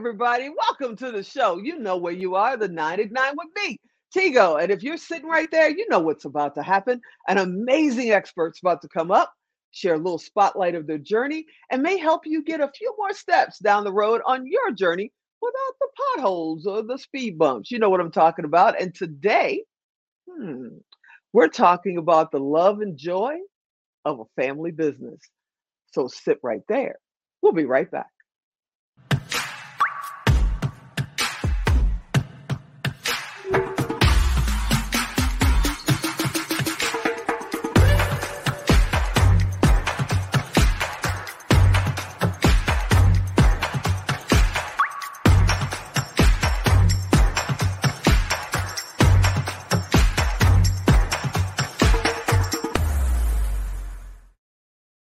everybody. Welcome to the show. You know where you are, the 9 at 9 with me, Tigo. And if you're sitting right there, you know what's about to happen. An amazing expert's about to come up, share a little spotlight of their journey, and may help you get a few more steps down the road on your journey without the potholes or the speed bumps. You know what I'm talking about. And today, hmm, we're talking about the love and joy of a family business. So sit right there. We'll be right back.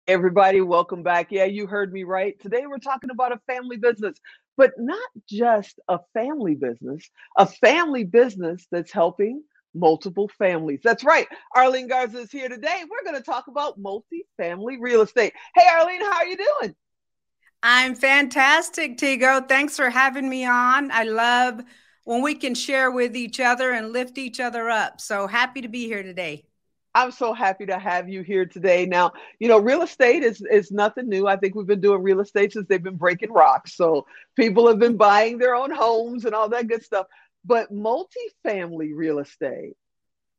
Everybody. Welcome back. Yeah, you heard me right. Today we're talking about a family business, but not just a family business, a family business that's helping multiple families. That's right. Arleen Garza is here today. We're going to talk about multi-family real estate. Hey, Arlene, how are you doing? I'm fantastic, Tigo. Thanks for having me on. I love when we can share with each other and lift each other up. So happy to be here today. I'm so happy to have you here today. Now, you know, real estate is is nothing new. I think we've been doing real estate since they've been breaking rocks. So people have been buying their own homes and all that good stuff. But multifamily real estate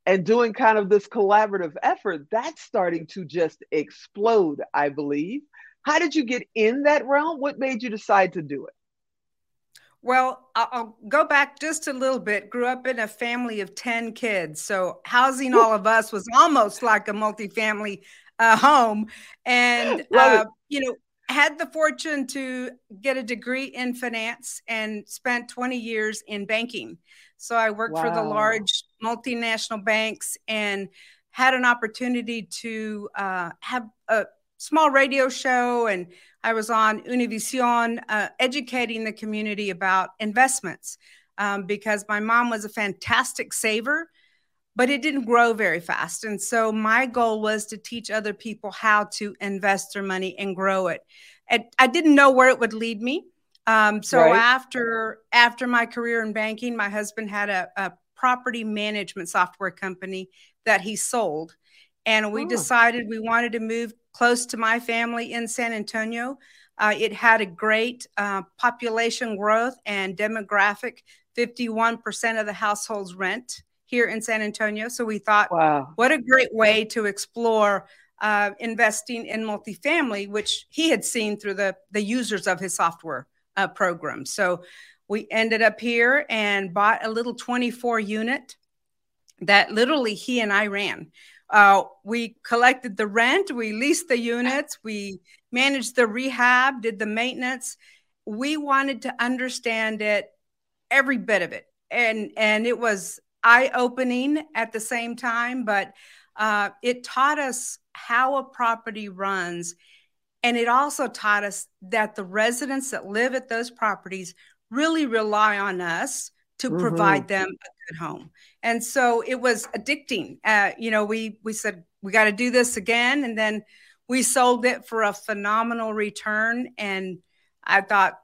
and doing kind of this collaborative effort, that's starting to just explode, I believe. How did you get in that realm? What made you decide to do it? Well, I'll go back just a little bit. Grew up in a family of 10 kids. So housing all of us was almost like a multifamily uh, home. And, uh, you know, had the fortune to get a degree in finance and spent 20 years in banking. So I worked wow. for the large multinational banks and had an opportunity to uh, have a small radio show and I was on Univision uh, educating the community about investments um, because my mom was a fantastic saver, but it didn't grow very fast. And so my goal was to teach other people how to invest their money and grow it. And I didn't know where it would lead me. Um, so right. after after my career in banking, my husband had a, a property management software company that he sold and we oh. decided we wanted to move close to my family in San Antonio. Uh, it had a great uh, population growth and demographic. 51% of the households rent here in San Antonio. So we thought, wow. what a great way to explore uh, investing in multifamily, which he had seen through the, the users of his software uh, program. So we ended up here and bought a little 24 unit that literally he and I ran. Uh, we collected the rent, we leased the units, we managed the rehab, did the maintenance. We wanted to understand it, every bit of it, and and it was eye opening at the same time. But uh, it taught us how a property runs, and it also taught us that the residents that live at those properties really rely on us to mm-hmm. provide them home. And so it was addicting. Uh, you know, we we said we got to do this again, and then we sold it for a phenomenal return. And I thought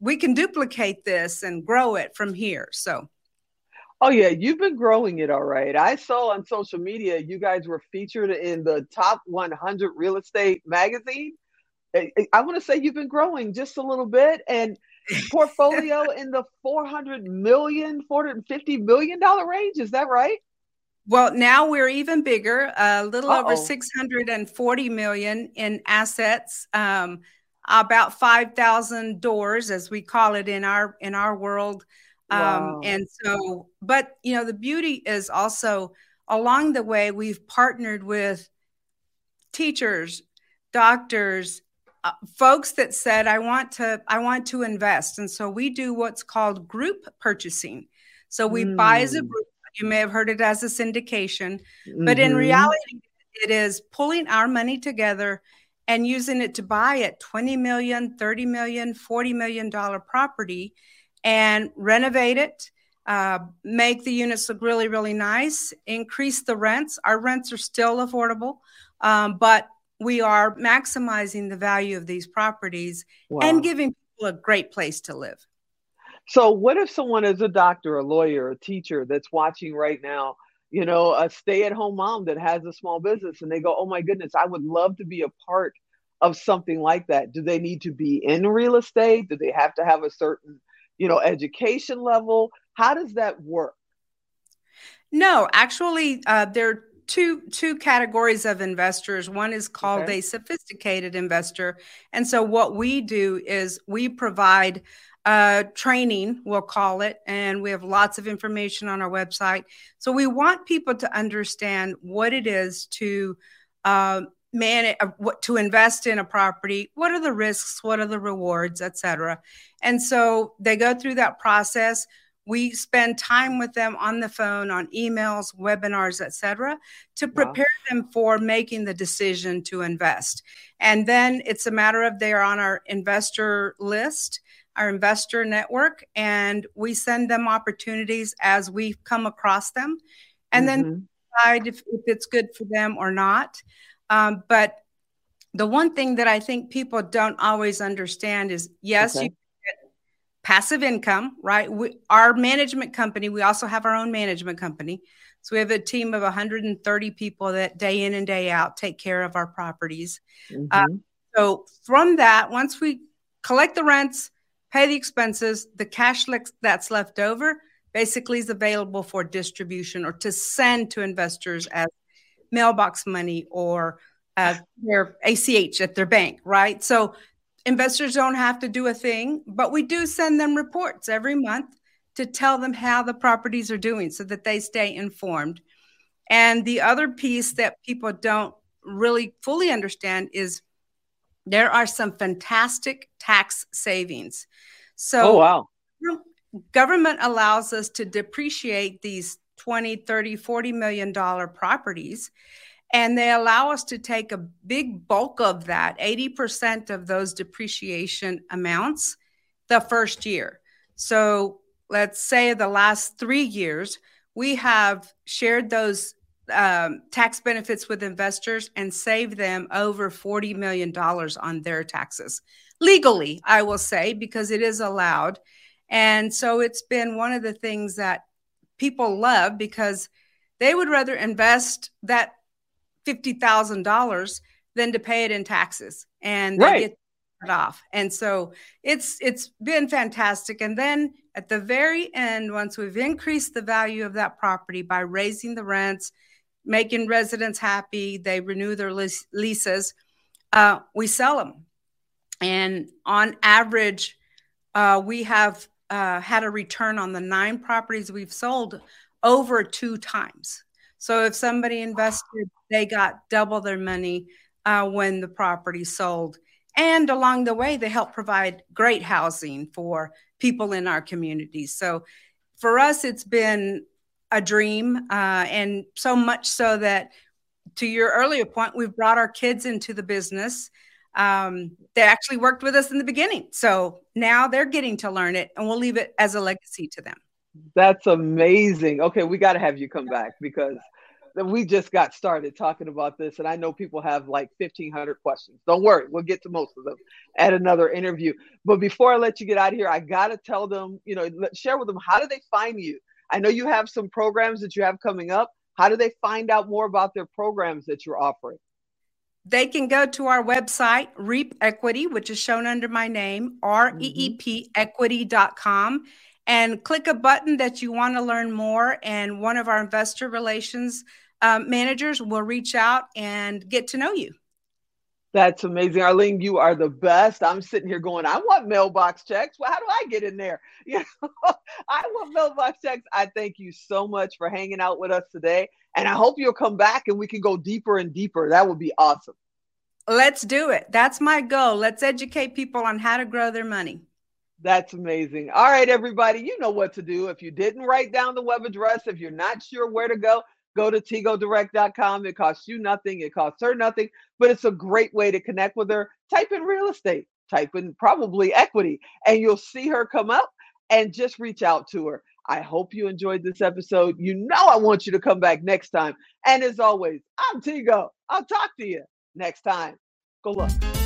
we can duplicate this and grow it from here. So. Oh yeah, you've been growing it all right. I saw on social media you guys were featured in the top 100 real estate magazine. I want to say you've been growing just a little bit and portfolio in the 400 million 450 million dollar range is that right well now we're even bigger a little Uh-oh. over 640 million in assets um, about 5000 doors as we call it in our in our world um, wow. and so but you know the beauty is also along the way we've partnered with teachers doctors folks that said i want to i want to invest and so we do what's called group purchasing so we mm. buy as a hmm. group you may have heard it as a syndication mm-hmm. but in mm-hmm. reality it is pulling our money together and using it to buy at 20 million 30 million 40 million dollar property and renovate it uh, make the units look really really nice increase the rents our rents are still affordable um, but we are maximizing the value of these properties wow. and giving people a great place to live. So, what if someone is a doctor, a lawyer, a teacher that's watching right now, you know, a stay at home mom that has a small business and they go, oh my goodness, I would love to be a part of something like that? Do they need to be in real estate? Do they have to have a certain, you know, education level? How does that work? No, actually, uh, there two two categories of investors. One is called okay. a sophisticated investor, and so what we do is we provide uh, training, we'll call it, and we have lots of information on our website. So we want people to understand what it is to uh, manage, uh, what to invest in a property. What are the risks? What are the rewards, etc. And so they go through that process. We spend time with them on the phone, on emails, webinars, etc., to prepare wow. them for making the decision to invest. And then it's a matter of they're on our investor list our investor network, and we send them opportunities as we come across them, and mm-hmm. then decide if, if, it's good for them or not. Um, but the one thing that I think people don't always understand is yes, okay. you passive income, right? We, our management company, we also have our own management company. So we have a team of 130 people that day in and day out take care of our properties. Mm-hmm. Uh, so from that, once we collect the rents, pay the expenses. The cash that's left over basically is available for distribution or to send to investors as mailbox money or uh, their ACH at their bank, right? So investors don't have to do a thing, but we do send them reports every month to tell them how the properties are doing so that they stay informed. And the other piece that people don't really fully understand is there are some fantastic tax savings. So, oh, wow. Government allows us to depreciate these 20, 30, 40 million dollar properties. And they allow us to take a big bulk of that, 80% of those depreciation amounts, the first year. So let's say the last three years, we have shared those um, tax benefits with investors and saved them over $40 million on their taxes. Legally, I will say, because it is allowed. And so it's been one of the things that people love because they would rather invest that $50,000 than to pay it in taxes. And right. get it off. And so it's it's been fantastic. And then at the very end, once we've increased the value of that property by raising the rents, making residents happy. They renew their leases. Uh, we sell them. And on average, uh, we have uh, had a return on the nine properties we've sold over two times. So if somebody invested, they got double their money uh, when the property sold. And along the way, they help provide great housing for people in our community. So for us, it's been a dream, uh, and so much so that, to your earlier point, we've brought our kids into the business. Um, they actually worked with us in the beginning, so now they're getting to learn it, and we'll leave it as a legacy to them. That's amazing. Okay, we got to have you come back because we just got started talking about this, and I know people have like 1,500 questions. Don't worry, we'll get to most of them at another interview. But before I let you get out of here, I got to tell them, you know, share with them how do they find you? I know you have some programs that you have coming up. How do they find out more about their programs that you're offering? They can go to our website, REEP Equity, which is shown under my name, R-E-E-P mm-hmm. equity.com, and click a button that you want to learn more. And one of our investor relations um, managers will reach out and get to know you. That's amazing. Arleen, you are the best. I'm sitting here going, I want mailbox checks. Well, how do I get in there? You know, I want mailbox checks. I thank you so much for hanging out with us today. And I hope you'll come back and we can go deeper and deeper. That would be awesome. Let's do it. That's my goal. Let's educate people on how to grow their money. That's amazing. All right, everybody, you know what to do. If you didn't write down the web address, if you're not sure where to go, go to tigodirect.com. It costs you nothing, it costs her nothing, but it's a great way to connect with her. Type in real estate, type in probably equity, and you'll see her come up and just reach out to her. I hope you enjoyed this episode. You know, I want you to come back next time. And as always, I'm Tigo. I'll talk to you next time. Go look.